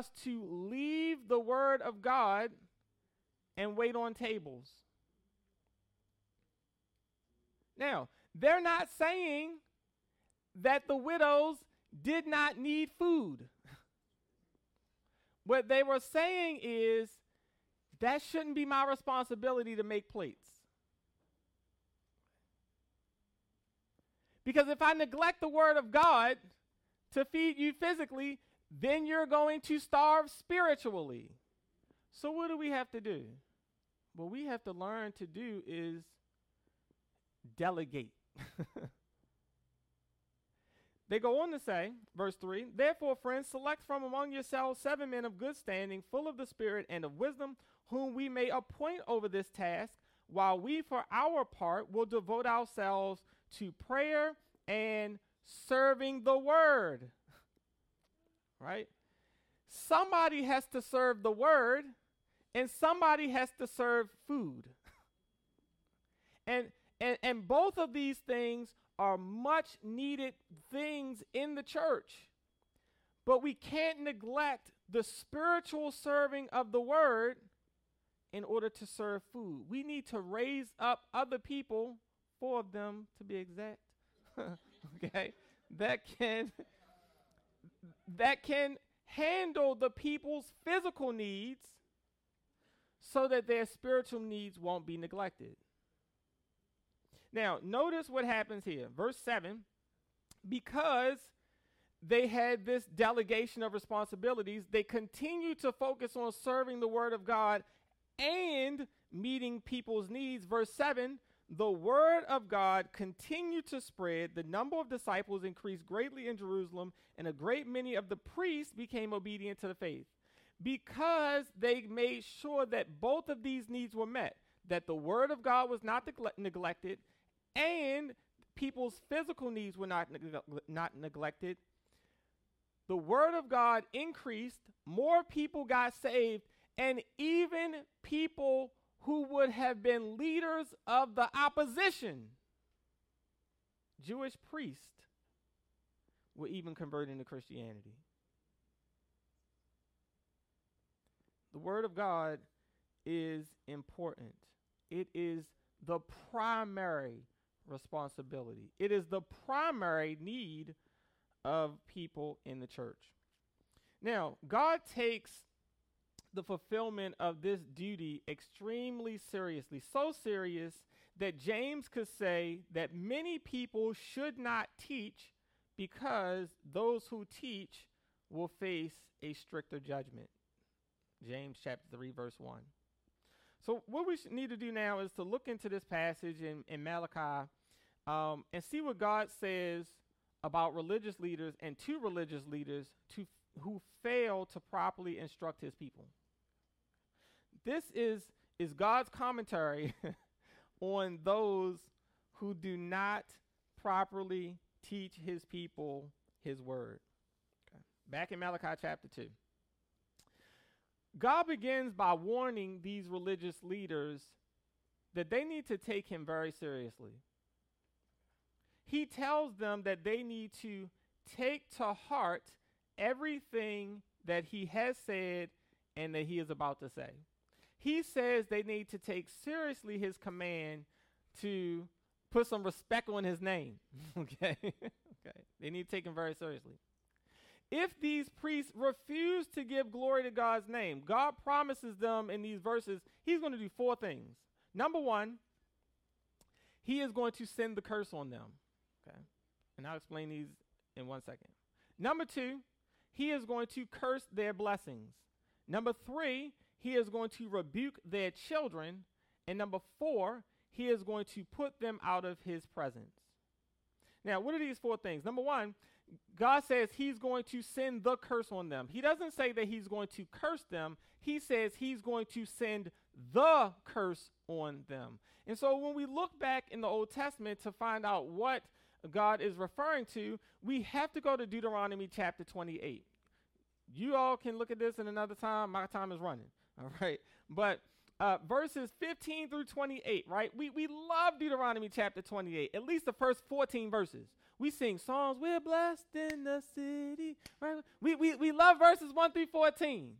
us to leave the word of God and wait on tables. Now, they're not saying that the widows did not need food. what they were saying is that shouldn't be my responsibility to make plates. Because if I neglect the word of God to feed you physically, then you're going to starve spiritually. So, what do we have to do? What we have to learn to do is delegate. they go on to say, verse 3 Therefore, friends, select from among yourselves seven men of good standing, full of the Spirit and of wisdom, whom we may appoint over this task, while we, for our part, will devote ourselves to prayer and serving the word. Right? Somebody has to serve the word, and somebody has to serve food. and, and, and both of these things are much needed things in the church. But we can't neglect the spiritual serving of the word in order to serve food. We need to raise up other people, four of them to be exact, okay, that can that can handle the people's physical needs so that their spiritual needs won't be neglected. Now, notice what happens here. Verse 7 because they had this delegation of responsibilities, they continue to focus on serving the Word of God and meeting people's needs. Verse 7 the word of God continued to spread. The number of disciples increased greatly in Jerusalem, and a great many of the priests became obedient to the faith because they made sure that both of these needs were met that the word of God was not negle- neglected, and people's physical needs were not, neg- not neglected. The word of God increased, more people got saved, and even people who would have been leaders of the opposition, Jewish priests, were even converted to Christianity. The Word of God is important. It is the primary responsibility, it is the primary need of people in the church. Now, God takes the fulfillment of this duty extremely seriously, so serious that James could say that many people should not teach because those who teach will face a stricter judgment. James chapter 3, verse 1. So, what we need to do now is to look into this passage in, in Malachi um, and see what God says about religious leaders and to religious leaders to, who fail to properly instruct his people. This is, is God's commentary on those who do not properly teach his people his word. Okay. Back in Malachi chapter 2. God begins by warning these religious leaders that they need to take him very seriously. He tells them that they need to take to heart everything that he has said and that he is about to say he says they need to take seriously his command to put some respect on his name. okay? okay. They need to take him very seriously. If these priests refuse to give glory to God's name, God promises them in these verses, he's going to do four things. Number one, he is going to send the curse on them. Okay? And I'll explain these in one second. Number two, he is going to curse their blessings. Number three, he is going to rebuke their children. And number four, he is going to put them out of his presence. Now, what are these four things? Number one, God says he's going to send the curse on them. He doesn't say that he's going to curse them, he says he's going to send the curse on them. And so when we look back in the Old Testament to find out what God is referring to, we have to go to Deuteronomy chapter 28. You all can look at this in another time. My time is running. All right. But uh, verses 15 through 28, right? We, we love Deuteronomy chapter 28, at least the first 14 verses. we sing songs, we're blessed in the city. Right? We, we, we love verses 1 through 14.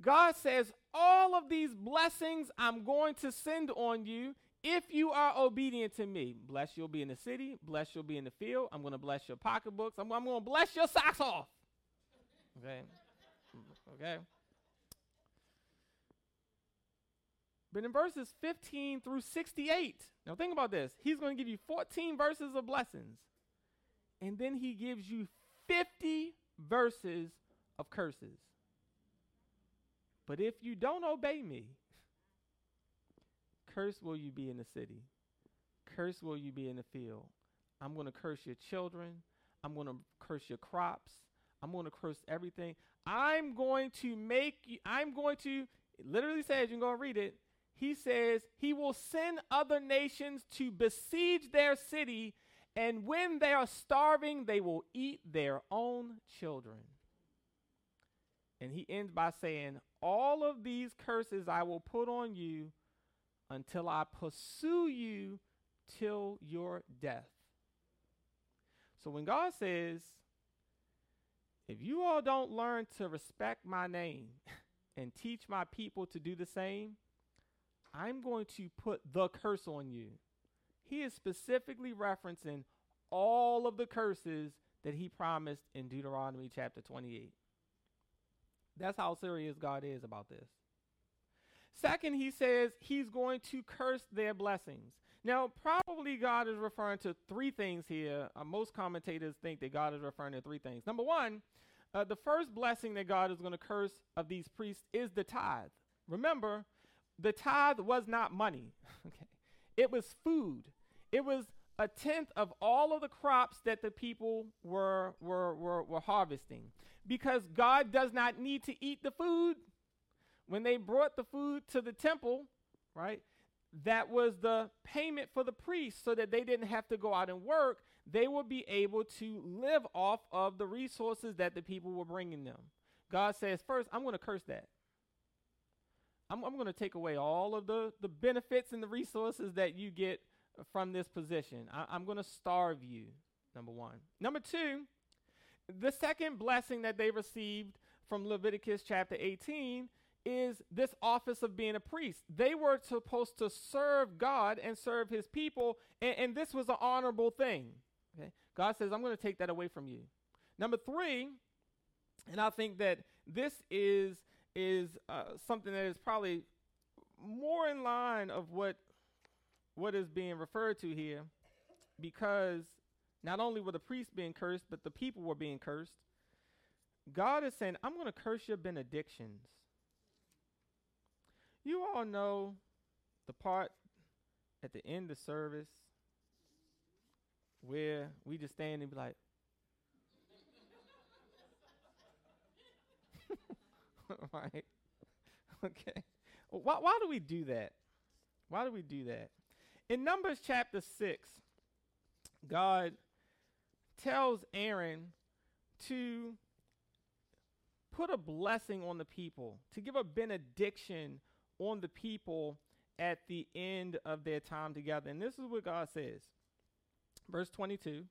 God says, All of these blessings I'm going to send on you if you are obedient to me. Bless you'll be in the city, bless you'll be in the field. I'm going to bless your pocketbooks. I'm, I'm going to bless your socks off. Okay? Okay? But in verses 15 through 68, now think about this. He's going to give you 14 verses of blessings, and then he gives you 50 verses of curses. But if you don't obey me, curse will you be in the city, curse will you be in the field. I'm going to curse your children, I'm going to curse your crops, I'm going to curse everything. I'm going to make you, I'm going to, literally says, you can go and read it. He says, He will send other nations to besiege their city, and when they are starving, they will eat their own children. And he ends by saying, All of these curses I will put on you until I pursue you till your death. So when God says, if you all don't learn to respect my name and teach my people to do the same, I'm going to put the curse on you. He is specifically referencing all of the curses that he promised in Deuteronomy chapter 28. That's how serious God is about this. Second, he says he's going to curse their blessings. Now, probably God is referring to three things here. Uh, most commentators think that God is referring to three things. Number one, uh, the first blessing that God is going to curse of these priests is the tithe. Remember, the tithe was not money, okay? It was food. It was a tenth of all of the crops that the people were, were, were, were harvesting. Because God does not need to eat the food. When they brought the food to the temple, right, that was the payment for the priests so that they didn't have to go out and work. They would be able to live off of the resources that the people were bringing them. God says, first, I'm going to curse that. I'm, I'm going to take away all of the, the benefits and the resources that you get from this position. I, I'm going to starve you, number one. Number two, the second blessing that they received from Leviticus chapter 18 is this office of being a priest. They were supposed to serve God and serve his people, and, and this was an honorable thing. Okay? God says, I'm going to take that away from you. Number three, and I think that this is is uh, something that is probably more in line of what what is being referred to here, because not only were the priests being cursed, but the people were being cursed. God is saying, I'm going to curse your benedictions. You all know the part at the end of service where we just stand and be like, right? Okay. Why, why do we do that? Why do we do that? In Numbers chapter 6, God tells Aaron to put a blessing on the people, to give a benediction on the people at the end of their time together. And this is what God says. Verse 22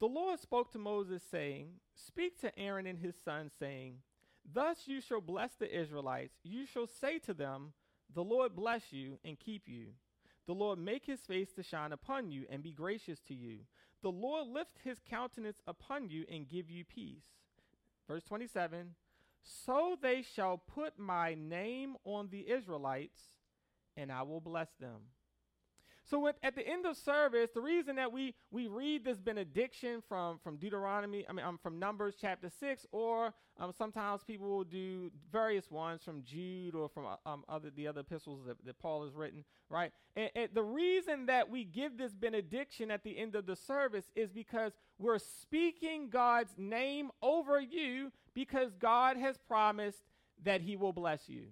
The Lord spoke to Moses, saying, Speak to Aaron and his sons, saying, Thus you shall bless the Israelites. You shall say to them, The Lord bless you and keep you. The Lord make his face to shine upon you and be gracious to you. The Lord lift his countenance upon you and give you peace. Verse 27 So they shall put my name on the Israelites, and I will bless them. So at, the end of service, the reason that we we read this benediction from from Deuteronomy, I mean, um, from Numbers chapter six, or um, sometimes people will do various ones from Jude or from um, other the other epistles that, that Paul has written, right? And, and the reason that we give this benediction at the end of the service is because we're speaking God's name over you because God has promised that He will bless you.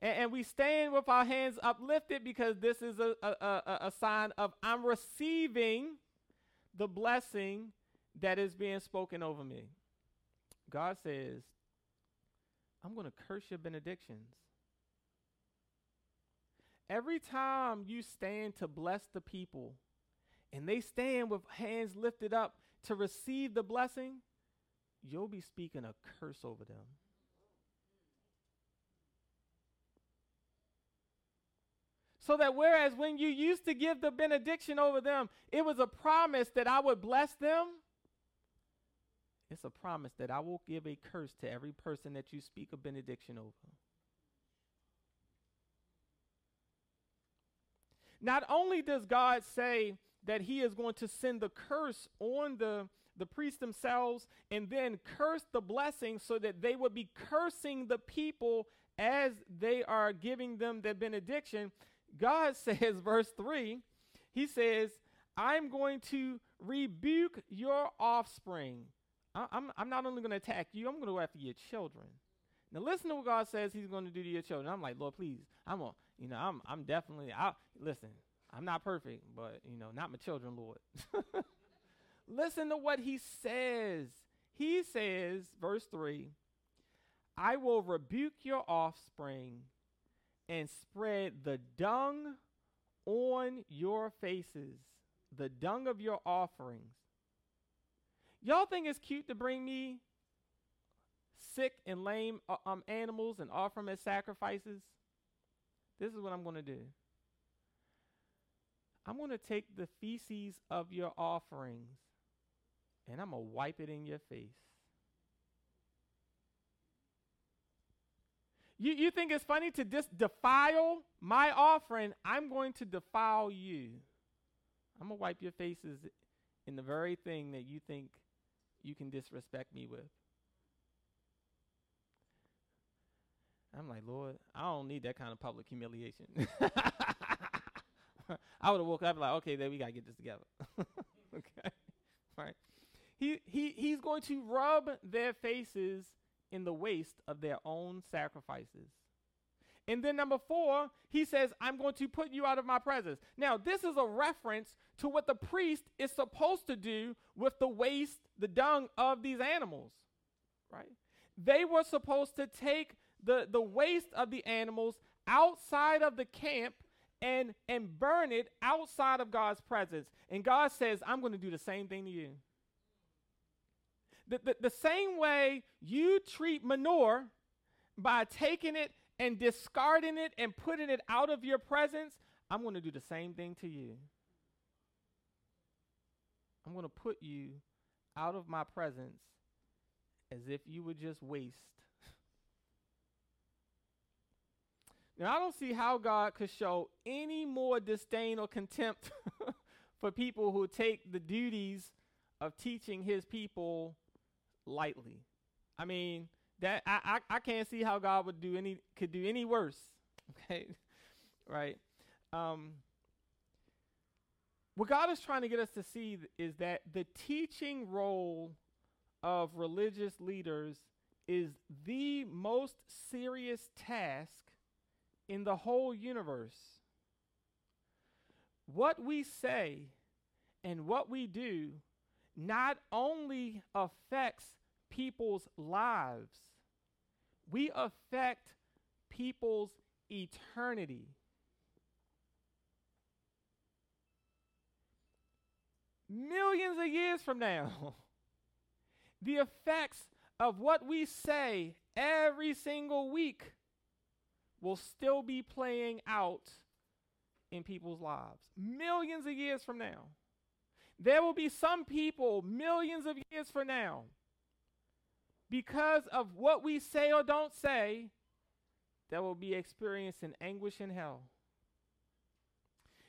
And, and, we stand with our hands uplifted because this is a, a, a, a sign of I'm receiving the blessing that is being spoken over me. God says, I'm going to curse your benedictions. Every time you stand to bless the people and they stand with hands lifted up to receive the blessing, you'll be speaking a curse over them. So that whereas when you used to give the benediction over them, it was a promise that I would bless them, it's a promise that I will give a curse to every person that you speak a benediction over. Not only does God say that he is going to send the curse on the, the priests themselves and then curse the blessing so that they would be cursing the people as they are giving them the benediction, God says, verse 3, He says, I'm going to rebuke your offspring. I, am I'm not only going to attack you, I'm going to go after your children. Now listen to what God says He's going to do to your children. I'm like, Lord, please, I'm a, you know, I'm, I'm definitely, I listen. I'm not perfect, but you know, not my children, Lord. listen to what He says. He says, verse three, I will rebuke your offspring and spread the dung on your faces, the dung of your offerings. Y'all think it's cute to bring me sick and lame uh, um, animals and offer them as sacrifices? This is what I'm going to do. I'm going to take the feces of your offerings and I'm going to wipe it in your face. You, you think it's funny to just defile my offering? I'm going to defile you. I'm going to wipe your faces in the very thing that you think you can disrespect me with. I'm like, Lord, I don't need that kind of public humiliation. I would have woke up like, okay, then we gotta get this together. okay, right? He he he's going to rub their faces in the waste of their own sacrifices. And then number four, he says, I'm going to put you out of my presence. Now, this is a reference to what the priest is supposed to do with the waste, the dung of these animals, right? They were supposed to take the, the waste of the animals outside of the camp and, and burn it outside of God's presence. And God says, I'm going to do the same thing to you. The, the, the same way you treat manure by taking it and discarding it and putting it out of your presence, I'm going to do the same thing to you. I'm going to put you out of my presence as if you were just waste. now, I don't see how God could show any more disdain or contempt for people who take the duties of teaching his people lightly. I mean, that I, I, I can't see how God would do any could do any worse. Okay, right? Um, what God is trying to get us to see is that the teaching role of religious leaders is the most serious task in the whole universe. What we say and what we do not only affects people's lives, we affect people's eternity. Millions of years from now, the effects of what we say every single week will still be playing out in people's lives. Millions of years from now. There will be some people, millions of years from now, because of what we say or don't say, there will be experiencing anguish in hell.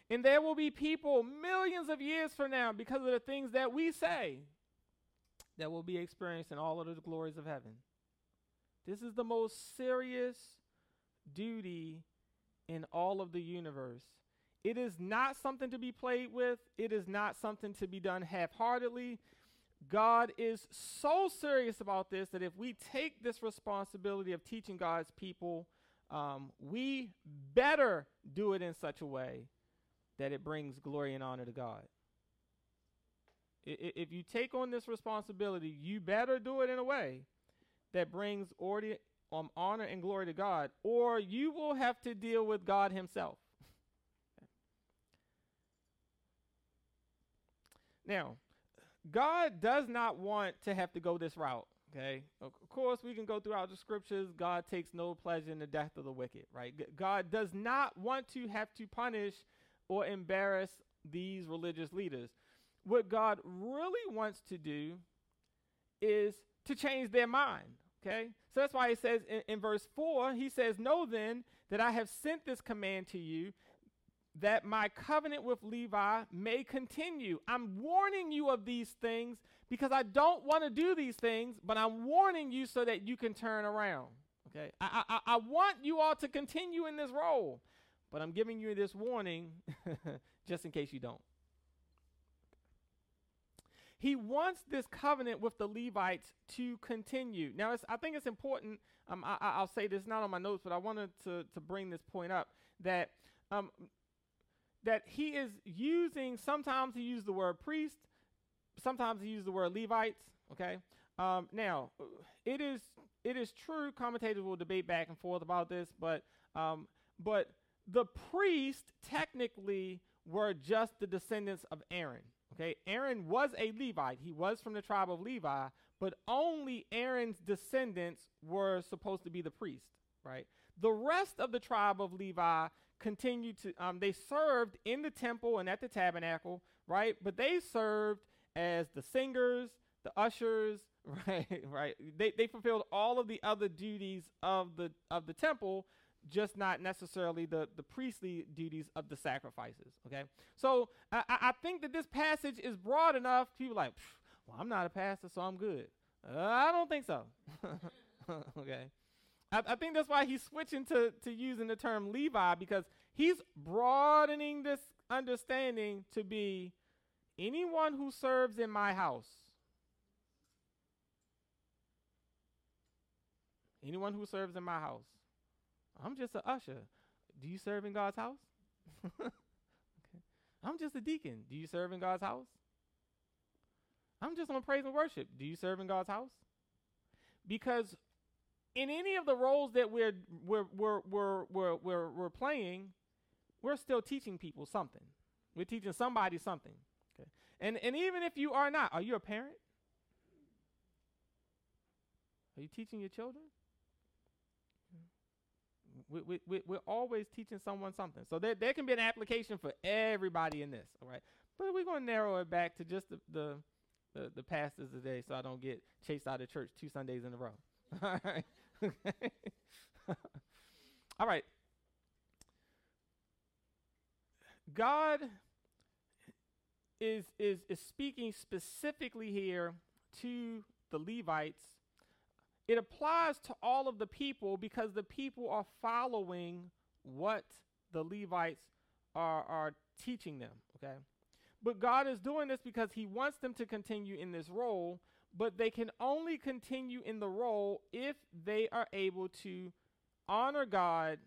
And there will be people millions of years from now, because of the things that we say, that will be experiencing all of the glories of heaven. This is the most serious duty in all of the universe. It is not something to be played with, it is not something to be done half heartedly. God is so serious about this that if we take this responsibility of teaching God's people, um, we better do it in such a way that it brings glory and honor to God. I, if you take on this responsibility, you better do it in a way that brings um, honor and glory to God, or you will have to deal with God Himself. Now, God does not want to have to go this route. Okay. Of course, we can go throughout the scriptures. God takes no pleasure in the death of the wicked, right? God does not want to have to punish or embarrass these religious leaders. What God really wants to do is to change their mind. Okay. So that's why he says in, in verse 4, he says, Know then that I have sent this command to you that my covenant with Levi may continue. I'm warning you of these things because I don't want to do these things, but I'm warning you so that you can turn around. Okay? I, I, I want you all to continue in this role, but I'm giving you this warning just in case you don't. He wants this covenant with the Levites to continue. Now, I think it's important. Um, I, will say this not on my notes, but I wanted to, to bring this point up that um, that he is using. Sometimes he uses the word priest. Sometimes he uses the word Levites. Okay. Um, now, it is it is true. Commentators will debate back and forth about this, but um, but the priests technically were just the descendants of Aaron. Okay, Aaron was a Levite. He was from the tribe of Levi, but only Aaron's descendants were supposed to be the priest, right? The rest of the tribe of Levi continued to, um, they served in the temple and at the tabernacle, right? But they served as the singers, the ushers, right? right. They, they fulfilled all of the other duties of the of the temple, just not necessarily the, the priestly duties of the sacrifices. Okay, so I, I think that this passage is broad enough. People like, well, I'm not a pastor, so I'm good. Uh, I don't think so. okay, I, I, think that's why he's switching to to using the term Levi because he's broadening this understanding to be anyone who serves in my house. Anyone who serves in my house. I'm just an usher. Do you serve in God's house? okay. I'm just a deacon. Do you serve in God's house? I'm just on praise and worship. Do you serve in God's house? Because in any of the roles that we're we're we're we're we're, we're, we're playing, we're still teaching people something. We're teaching somebody something. Okay. And and even if you are not, are you a parent? Are you teaching your children? We, we, we're always teaching someone something. So there, there can be an application for everybody in this, all right? But we're going to narrow it back to just the, the, the, the pastors today so I don't get chased out of church two Sundays in a row. all right? all right. God is, is, is speaking specifically here to the Levites it applies to all of the people because the people are following what the Levites are, are teaching them, okay? But God is doing this because He wants them to continue in this role, but they can only continue in the role if they are able to honor God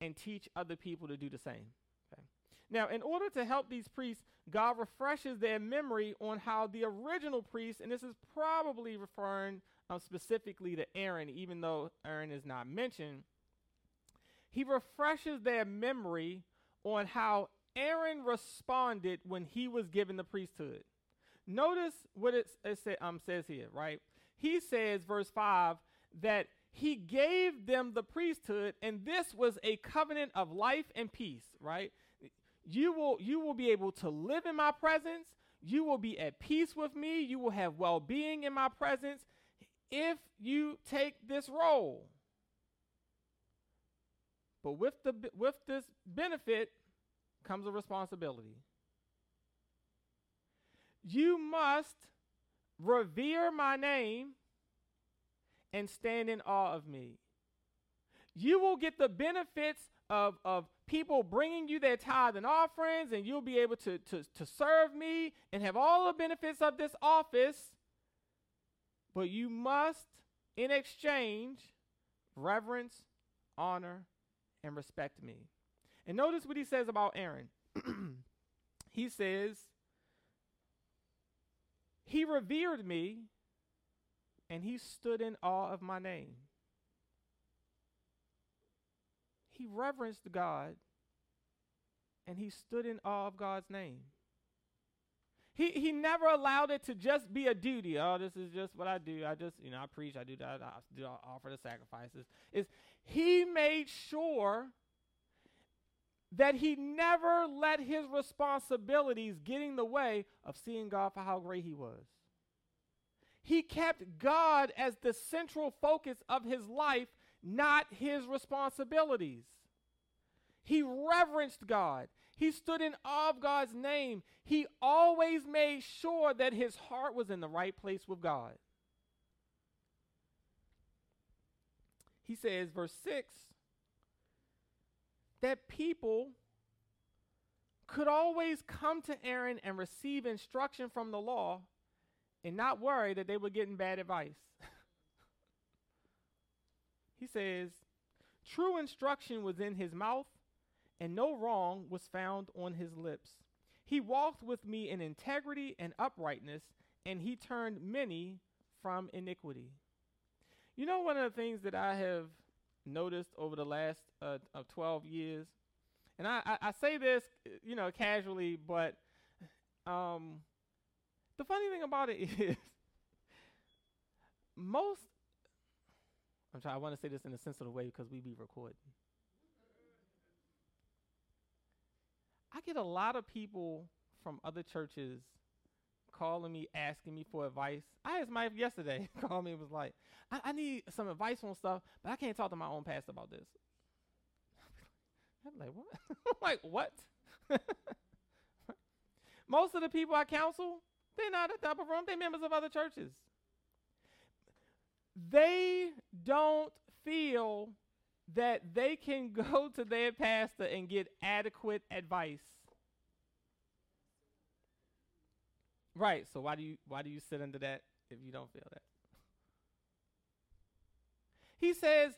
and teach other people to do the same. Okay? Now, in order to help these priests, God refreshes their memory on how the original priests, and this is probably referring um, specifically to Aaron, even though Aaron is not mentioned, he refreshes their memory on how Aaron responded when he was given the priesthood. Notice what it, it say, um, says here, right? He says, verse 5, that he gave them the priesthood, and this was a covenant of life and peace, right? You will, you will be able to live in my presence. You will be at peace with me. You will have well being in my presence if you take this role. But with the with this benefit comes a responsibility. You must revere my name and stand in awe of me. You will get the benefits of, of people bringing you their tithe and offerings, and you'll be able to, to, to serve me and have all the benefits of this office but you must, in exchange, reverence, honor, and respect me. And notice what he says about Aaron. he says, He revered me and he stood in awe of my name. He reverenced God and he stood in awe of God's name. He, he never allowed it to just be a duty. Oh, this is just what I do. I just, you know, I preach, I do that, I do I offer the sacrifices. Is he made sure that he never let his responsibilities get in the way of seeing God for how great he was. He kept God as the central focus of his life, not his responsibilities. He reverenced God. He stood in awe of God's name. He always made sure that his heart was in the right place with God. He says, verse 6 that people could always come to Aaron and receive instruction from the law and not worry that they were getting bad advice. he says, True instruction was in his mouth, and no wrong was found on his lips. He walked with me in integrity and uprightness, and he turned many from iniquity. You know, one of the things that I have noticed over the last uh, of 12 years, and I, I, I, say this, you know, casually, but um, the funny thing about it is most. I'm trying. I want to say this in a sensitive way because we be recording. I get a lot of people from other churches calling me, asking me for advice. I asked my yesterday, called me was like, I, I, need some advice on stuff, but I can't talk to my own pastor about this. I'm like, what? like, what? Most of the people I counsel, they're not at the upper room, they're members of other churches. They don't feel that they can go to their pastor and get adequate advice. Right. So why do you why do you sit under that if you don't feel that? He says,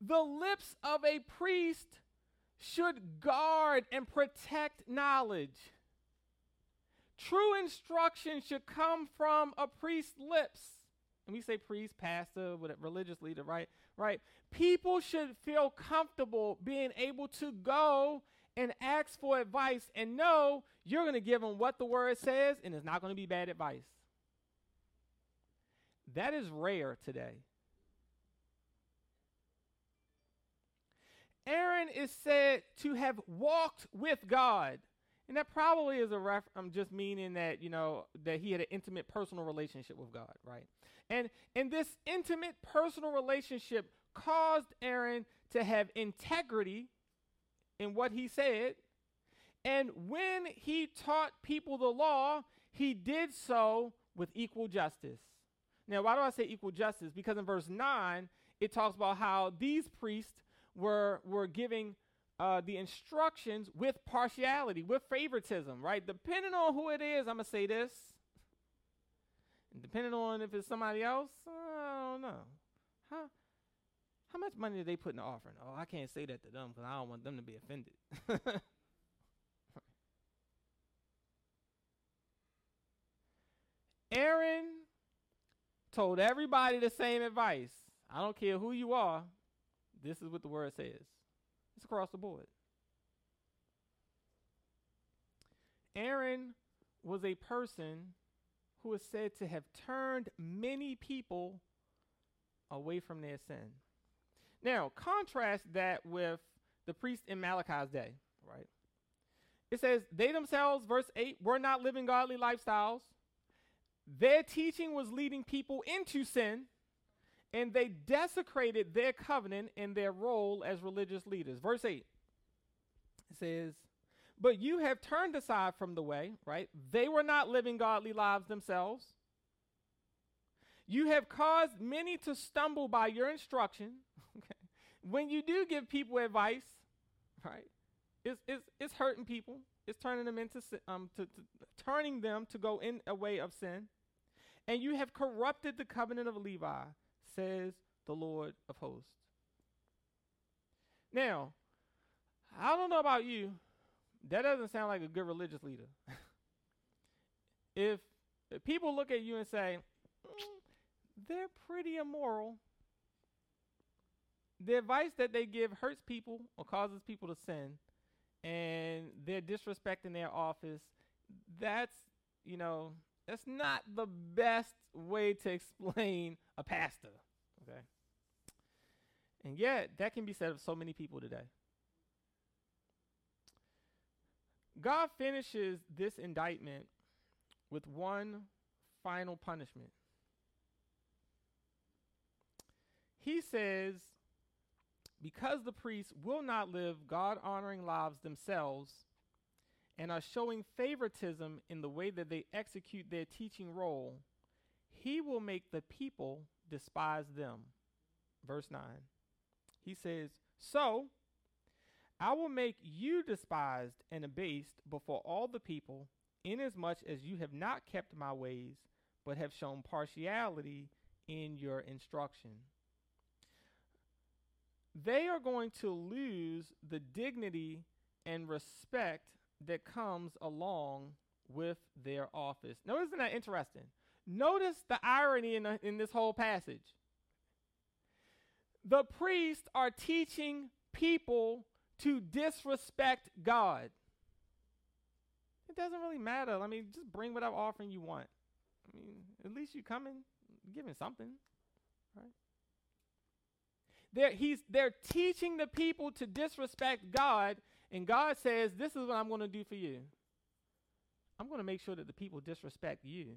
"The lips of a priest should guard and protect knowledge. True instruction should come from a priest's lips." And we say priest, pastor, it religious leader, right? Right. People should feel comfortable being able to go and ask for advice and know you're going to give them what the word says and it's not going to be bad advice. That is rare today. Aaron is said to have walked with God. And that probably is a ref I'm just meaning that, you know, that he had an intimate personal relationship with God, right? And and this intimate personal relationship caused Aaron to have integrity in what he said. And when he taught people the law, he did so with equal justice. Now, why do I say equal justice? Because in verse 9, it talks about how these priests were, were giving uh, the instructions with partiality, with favoritism, right? Depending on who it is, I'm going to say this. And depending on if it's somebody else, I don't know. How, how much money did they put in the offering? Oh, I can't say that to them because I don't want them to be offended. Aaron told everybody the same advice. I don't care who you are. This is what the word says. It's across the board. Aaron was a person who is said to have turned many people away from their sin. Now, contrast that with the priest in Malachi's day, right? It says, they themselves, verse 8, were not living godly lifestyles. Their teaching was leading people into sin, and they desecrated their covenant and their role as religious leaders. Verse 8 it says, But you have turned aside from the way, right? They were not living godly lives themselves. You have caused many to stumble by your instruction. Okay. When you do give people advice, right, it's, it's, it's hurting people. It's turning them into um to, to turning them to go in a way of sin. And you have corrupted the covenant of Levi, says the Lord of hosts. Now, I don't know about you, that doesn't sound like a good religious leader. if, if people look at you and say, they're pretty immoral, the advice that they give hurts people or causes people to sin, and they're disrespecting their office, that's you know, that's not the best way to explain a pastor. Okay. And yet, that can be said of so many people today. God finishes this indictment with one final punishment. He says, because the priests will not live God honoring lives themselves and are showing favoritism in the way that they execute their teaching role, he will make the people despise them. Verse 9. He says, So I will make you despised and abased before all the people, inasmuch as you have not kept my ways, but have shown partiality in your instruction. They are going to lose the dignity and respect that comes along with their office. Now, isn't that interesting? Notice the irony in, the, in this whole passage. The priests are teaching people to disrespect God. It doesn't really matter. I mean, just bring whatever offering you want. I mean, at least you come and giving something, right? They're, he's, they're teaching the people to disrespect God, and God says, This is what I'm going to do for you. I'm going to make sure that the people disrespect you.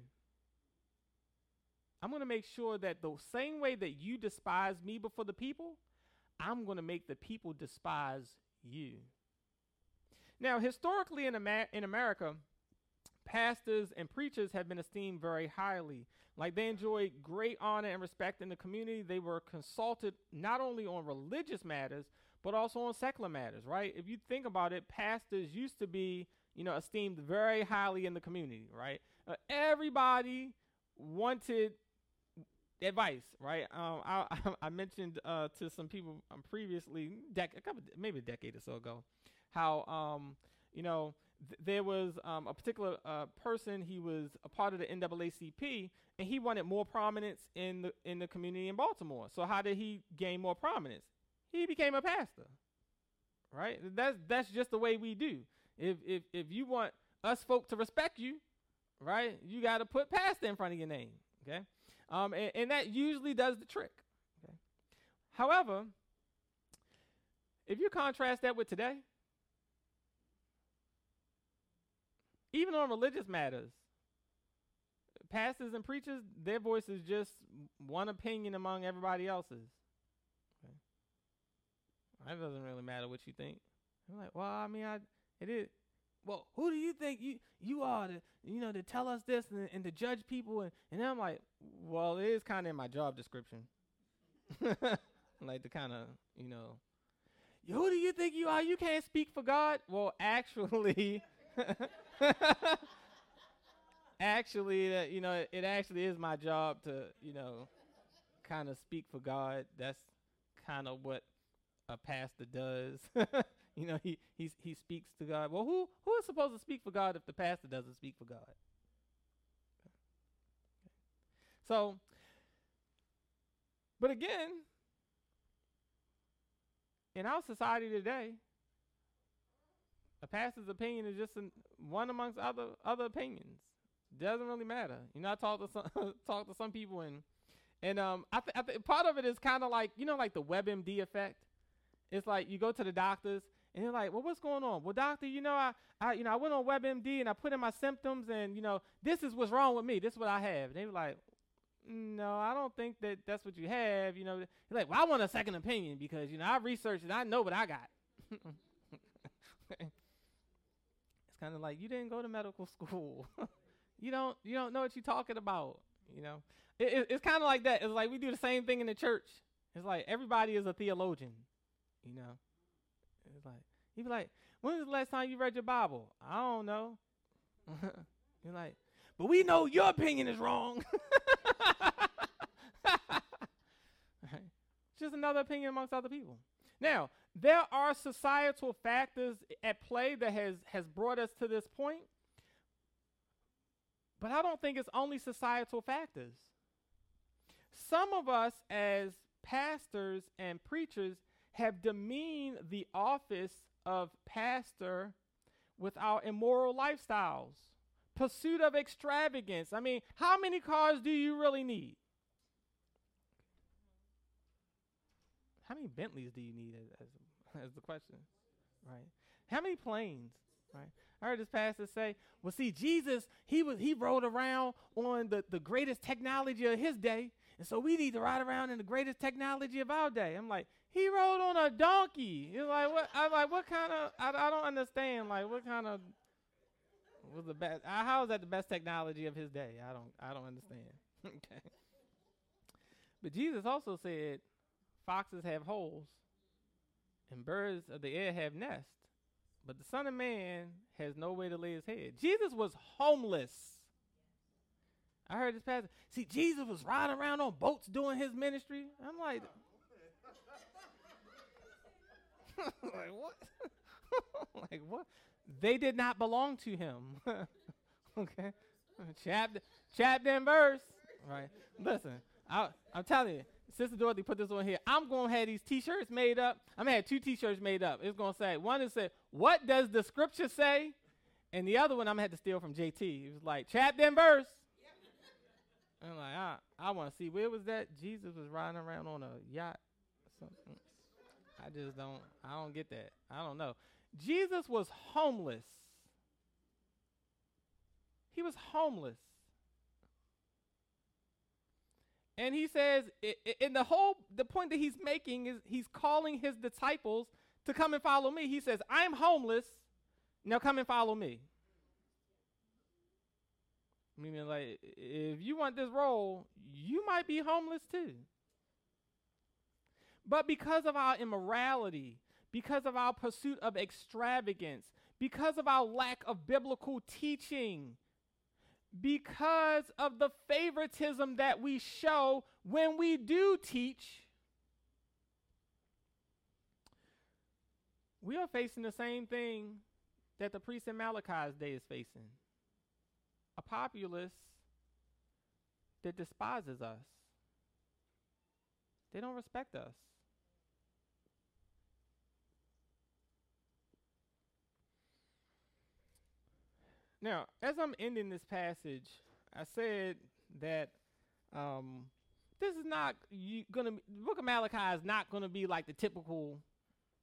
I'm going to make sure that the same way that you despise me before the people, I'm going to make the people despise you. Now, historically in, Amer- in America, pastors and preachers have been esteemed very highly. Like they enjoyed great honor and respect in the community. They were consulted not only on religious matters, but also on secular matters, right? If you think about it, pastors used to be, you know, esteemed very highly in the community, right? Uh, everybody wanted advice, right? Um, I, I mentioned uh, to some people um, previously, dec- a couple, maybe a decade or so ago, how um, you know th- there was um, a particular uh, person. He was a part of the NAACP, and he wanted more prominence in the in the community in Baltimore. So how did he gain more prominence? He became a pastor, right? That's that's just the way we do. If if if you want us folk to respect you, right, you got to put pastor in front of your name, okay? Um, and, and that usually does the trick. Okay? However, if you contrast that with today, even on religious matters, pastors and preachers, their voice is just one opinion among everybody else's. Okay? That doesn't really matter what you think. I'm like, well, I mean, I it is well, who do you think you you are to you know to tell us this and, and to judge people and and I'm like, well, it is kind of in my job description, like to kind of you know, who do you think you are? You can't speak for God. Well, actually, actually, that you know, it, it actually is my job to you know, kind of speak for God. That's kind of what a pastor does. You know, he he he speaks to God. Well, who who is supposed to speak for God if the pastor doesn't speak for God? So, but again, in our society today, a pastor's opinion is just an, one amongst other other opinions. Doesn't really matter. You know, I talk to some talk to some people and and um, I, th- I th- part of it is kind of like you know, like the WebMD effect. It's like you go to the doctors and they're like, well, what's going on? Well, doctor, you know, I, I, you know, I went on WebMD and I put in my symptoms, and you know, this is what's wrong with me. This is what I have. And they were like, no, I don't think that that's what you have. You know, they're like, well, I want a second opinion because you know I researched and I know what I got. it's kind of like you didn't go to medical school. you don't, you don't know what you're talking about. You know, it, it, it's kind of like that. It's like we do the same thing in the church. It's like everybody is a theologian. You know, it's like you'd be like, "When was the last time you read your Bible?" I don't know. You're like, but we know your opinion is wrong. Just another opinion amongst other people. Now, there are societal factors at play that has has brought us to this point. But I don't think it's only societal factors. Some of us as pastors and preachers have demeaned the office of pastor with our immoral lifestyles, pursuit of extravagance. I mean, how many cars do you really need? How many Bentleys do you need as, as, as the question? Right. How many planes? Right. I heard this pastor say, well, see, Jesus, he was he rode around on the, the greatest technology of his day. And so we need to ride around in the greatest technology of our day. I'm like, he rode on a donkey. It's like what I'm like, what kind of I, I don't understand. Like what kind of was the best uh, how is that the best technology of his day? I don't I don't understand. okay. But Jesus also said foxes have holes and birds of the air have nests. But the Son of Man has no way to lay his head. Jesus was homeless. I heard this passage. See, Jesus was riding around on boats doing his ministry. I'm like, like what? like what? They did not belong to him. okay, chapter, chapter and verse. Right. Listen, I, I'm telling you, Sister Dorothy put this on here. I'm gonna have these T-shirts made up. I'm gonna have two T-shirts made up. It's gonna say one is say, "What does the Scripture say?" and the other one I'm gonna have to steal from JT. It was like chapter and verse. Yep. I'm like, ah, I, I want to see where was that Jesus was riding around on a yacht. Something. I just don't. I don't get that. I don't know. Jesus was homeless. He was homeless. And he says, in the whole, the point that he's making is he's calling his disciples to come and follow me. He says, I'm homeless. Now come and follow me. Meaning, like, if you want this role, you might be homeless too. But because of our immorality, because of our pursuit of extravagance, because of our lack of biblical teaching, because of the favoritism that we show when we do teach, we are facing the same thing that the priest in Malachi's day is facing. A populace that despises us, they don't respect us. Now, as I'm ending this passage, I said that um, this is not going to. The Book of Malachi is not going to be like the typical,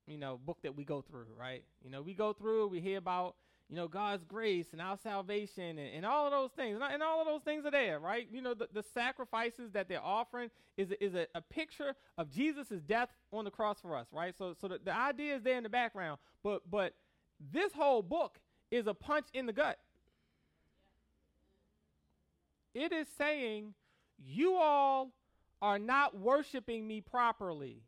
you know, book that we go through, right? You know, we go through, we hear about, you know, God's grace and our salvation and, and all of those things, and all of those things are there, right? You know, the, the sacrifices that they're offering is a, is a, a picture of Jesus' death on the cross for us, right? So, so the, the idea is there in the background, but but this whole book is a punch in the gut it is saying, You all are not worshiping me properly.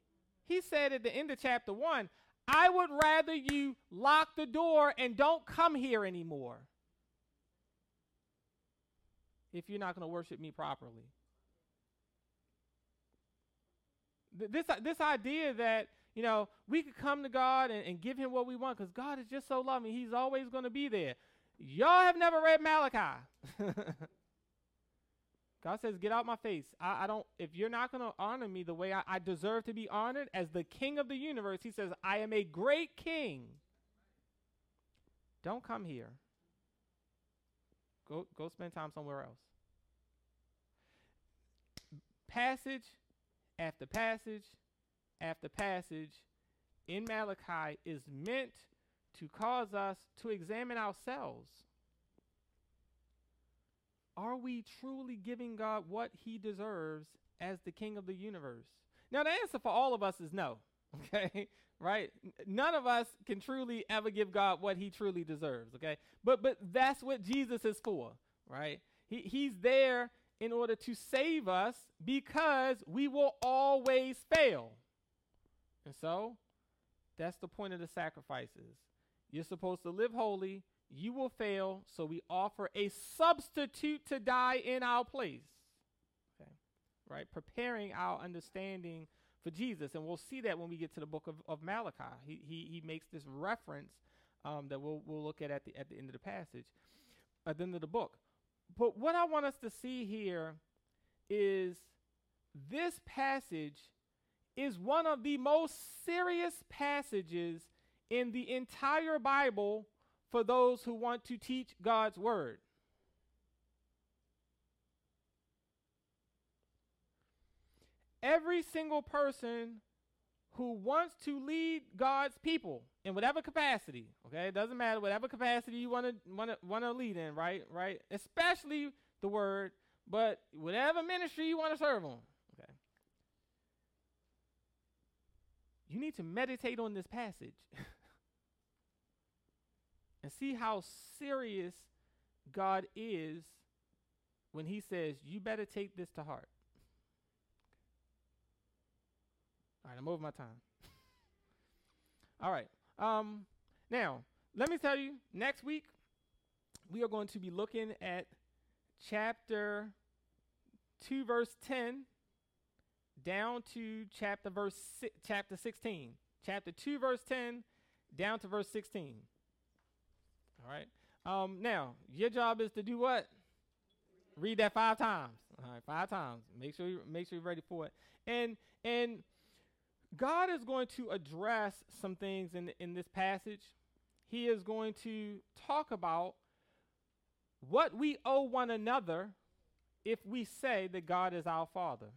He said at the end of chapter 1, I would rather you lock the door and don't come here anymore if you're not going to worship me properly. This, this idea that, you know, we could come to God and, and give him what we want because God is just so loving. He's always going to be there. Y'all have never read Malachi. God says, Get out my face. I, I don't, if you're not going to honor me the way I, I deserve to be honored as the king of the universe, he says, I am a great king. Don't come here. Go, go spend time somewhere else. Passage after passage after passage in Malachi is meant to cause us to examine ourselves. Are we truly giving God what he deserves as the king of the universe? Now, the answer for all of us is no, okay? right? None of us can truly ever give God what he truly deserves, okay? But but that's what Jesus is for, right? He he's there in order to save us because we will always fail. And so, that's the point of the sacrifices. You're supposed to live holy, you will fail, so we offer a substitute to die in our place. Okay. Right? Preparing our understanding for Jesus. And we'll see that when we get to the book of, of Malachi. He, he, he makes this reference um, that we'll, we'll look at at the, at the end of the passage, at the end of the book. But what I want us to see here is this passage is one of the most serious passages in the entire Bible for those who want to teach God's Word. Every single person who wants to lead God's people in whatever capacity, okay, it doesn't matter, whatever capacity you want to want to lead in, right, right, especially the Word, but whatever ministry you want to serve on You need to meditate on this passage and see how serious God is when he says, "You better take this to heart." All right, I'm over my time. All right. Um, now, let me tell you, next week we are going to be looking at chapter 2 verse 10 down to chapter verse si- chapter 16. Chapter 2 verse 10 down to verse 16. All right. Um, now, your job is to do what? Read that 5 times. All right, 5 times. Make sure you make sure you're ready for it. And and God is going to address some things in, in this passage. He is going to talk about what we owe one another if we say that God is our Father.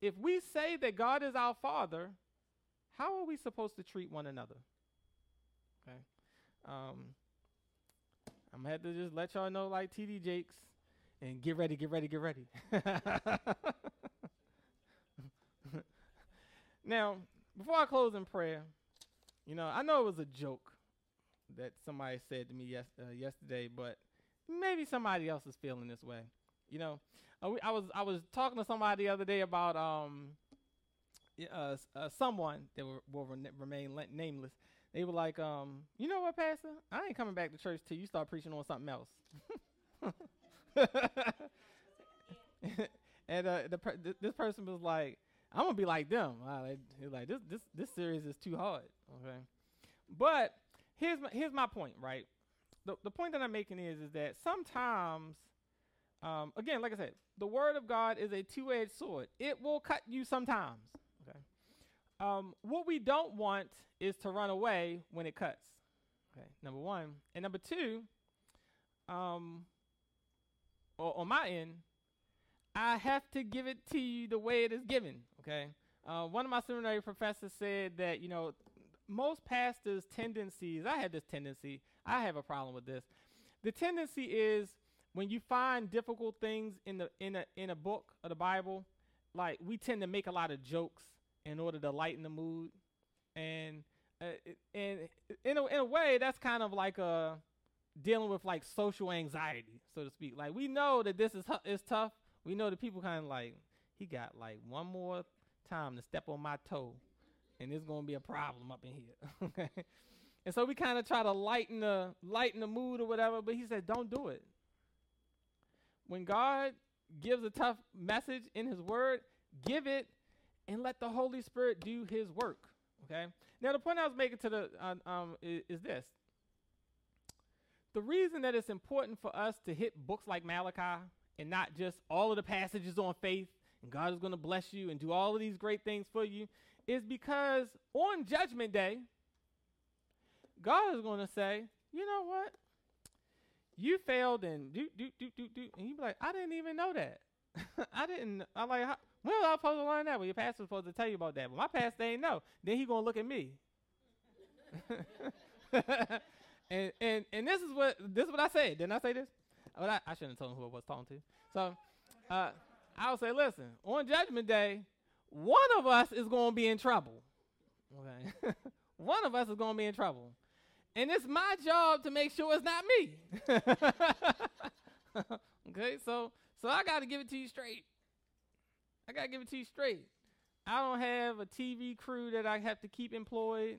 If we say that God is our Father, how are we supposed to treat one another? Okay. Um, I'm gonna have to just let y'all know, like TD Jakes, and get ready, get ready, get ready. Now, before I close in prayer, you know, I know it was a joke that somebody said to me yes, uh, yesterday, but maybe somebody else is feeling this way. You know, uh, I was I was talking to somebody the other day about um uh, uh, someone that will, will remain nameless. They were like, um, you know what, Pastor? I ain't coming back to church till you start preaching on something else. and uh, the per- th- this person was like, I'm gonna be like them. like this this this series is too hard. Okay, but here's my here's my point. Right, the the point that I'm making is is that sometimes, um, again, like I said, the word of God is a two edged sword. It will cut you sometimes. Okay, um, what we don't want is to run away when it cuts. Okay, number one, and number two, um, on my end, I have to give it to you the way it is given. Okay. Uh, one of my seminary professors said that you know most pastors' tendencies. I had this tendency. I have a problem with this. The tendency is when you find difficult things in the in a in a book of the Bible, like we tend to make a lot of jokes in order to lighten the mood, and uh, and in a, in a way that's kind of like a dealing with like social anxiety, so to speak. Like we know that this is is tough. We know that people kind of like he got like one more time to step on my toe, and it's gonna be a problem up in here. okay. And so we kind of try to lighten the lighten the mood or whatever, but he said, "Don't do it." When God gives a tough message in His Word, give it and let the Holy Spirit do His work. Okay. Now the point I was making to the uh, um is, is this: the reason that it's important for us to hit books like Malachi and not just all of the passages on faith and God is going to bless you and do all of these great things for you is because on Judgment Day, God is going to say, you know what? You failed and do, do, do, do, do. And you be like, I didn't even know that. I didn't. I'm like, how, when was I supposed to learn that? Well, your pastor's supposed to tell you about that. But my pastor ain't know. Then he to look at me. and, and, and this is what, this is what I said. Didn't I say this? Well, I, I shouldn't have told him who I was talking to. So, uh, I would say, listen, on Judgment Day, one of us is to be in trouble. Okay. one of us is to be in trouble. And it's my job to make sure it's not me. okay, so so I got to give it to you straight. I got to give it to you straight. I don't have a TV crew that I have to keep employed.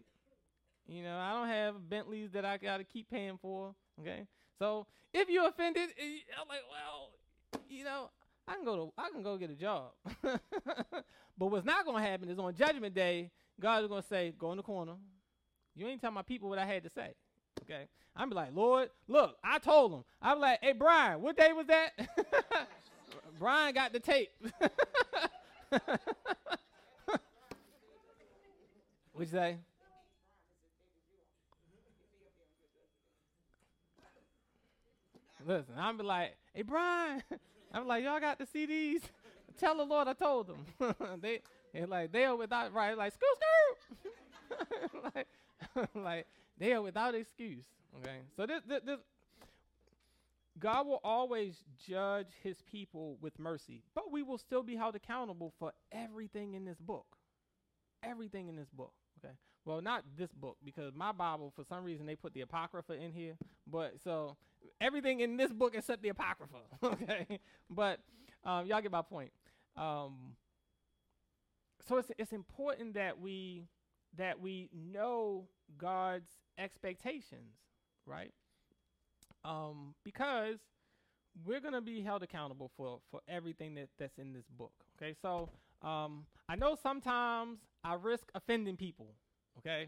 You know, I don't have Bentleys that I got to keep paying for. Okay, so if you're offended, eh, I'm like, well, you know, I can go to I can go get a job. but what's not gonna happen is on judgment day, God is gonna say, go in the corner. You ain't telling my people what I had to say. Okay. I'm be like, Lord, look, I told him. I'm like, hey Brian, what day was that? Brian got the tape. What'd you say? Listen, I'm be like, hey Brian, I'm like, y'all got the CDs? tell the Lord I told them. they and like they are without right, like screw screw. like, like they are without excuse. Okay, so this, this, this God will always judge his people with mercy, but we will still be held accountable for everything in this book. Everything in this book. Okay. Well, not this book because my Bible, for some reason, they put the Apocrypha in here. But so everything in this book except the Apocrypha. okay. But um, y'all get my point. Um, so it's it's important that we that we know God's expectations, right? Um, because we're gonna be held accountable for for everything that that's in this book. Okay, so um, I know sometimes I risk offending people. Okay,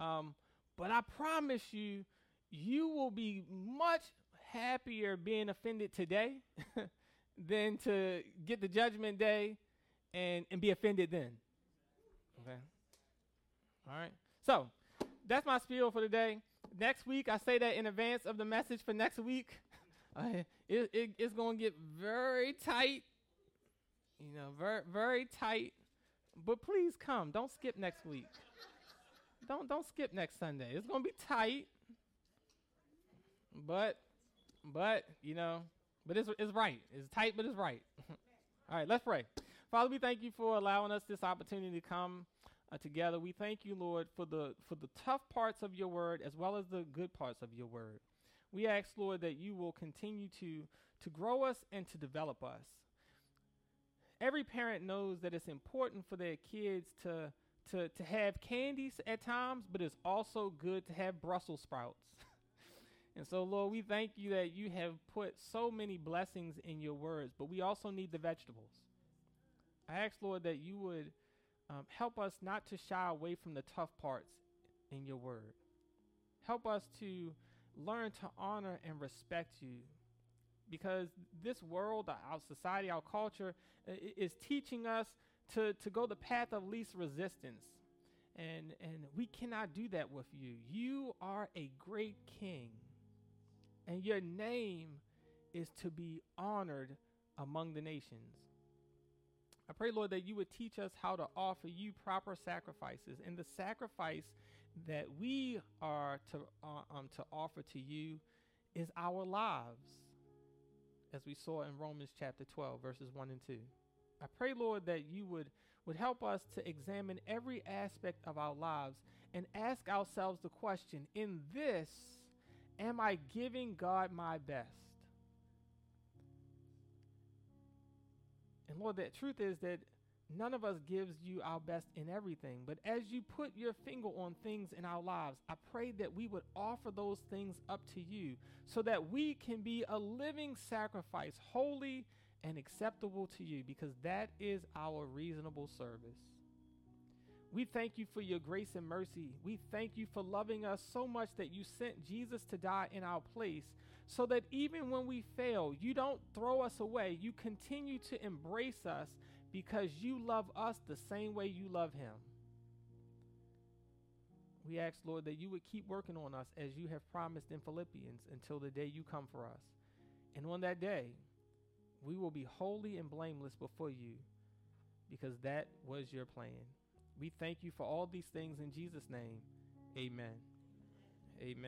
um, but I promise you, you will be much happier being offended today than to get the judgment day and and be offended then. Okay. All right. So that's my spiel for today. Next week, I say that in advance of the message for next week. Uh, it, it, it's going to get very tight, you know, very very tight. But please come. Don't skip next week. don't don't skip next Sunday. It's going to be tight, but but you know, but it's it's right. It's tight, but it's right. All right, let's pray. Father, we thank you for allowing us this opportunity to come uh, together. We thank you, Lord, for the for the tough parts of your word as well as the good parts of your word. We ask, Lord, that you will continue to to grow us and to develop us. Every parent knows that it's important for their kids to to to have candies at times, but it's also good to have Brussels sprouts. and so, Lord, we thank you that you have put so many blessings in your words, but we also need the vegetables. I ask, Lord, that you would um, help us not to shy away from the tough parts in your word. Help us to learn to honor and respect you because this world, our society, our culture is teaching us to, to go the path of least resistance. And, and we cannot do that with you. You are a great king, and your name is to be honored among the nations. I pray, Lord, that you would teach us how to offer you proper sacrifices. And the sacrifice that we are to, uh, um, to offer to you is our lives, as we saw in Romans chapter 12, verses 1 and 2. I pray, Lord, that you would, would help us to examine every aspect of our lives and ask ourselves the question in this, am I giving God my best? And Lord, the truth is that none of us gives you our best in everything. But as you put your finger on things in our lives, I pray that we would offer those things up to you so that we can be a living sacrifice, holy and acceptable to you, because that is our reasonable service. We thank you for your grace and mercy. We thank you for loving us so much that you sent Jesus to die in our place so that even when we fail, you don't throw us away. You continue to embrace us because you love us the same way you love Him. We ask, Lord, that you would keep working on us as you have promised in Philippians until the day you come for us. And on that day, we will be holy and blameless before you because that was your plan. We thank you for all these things in Jesus' name. Amen. Amen.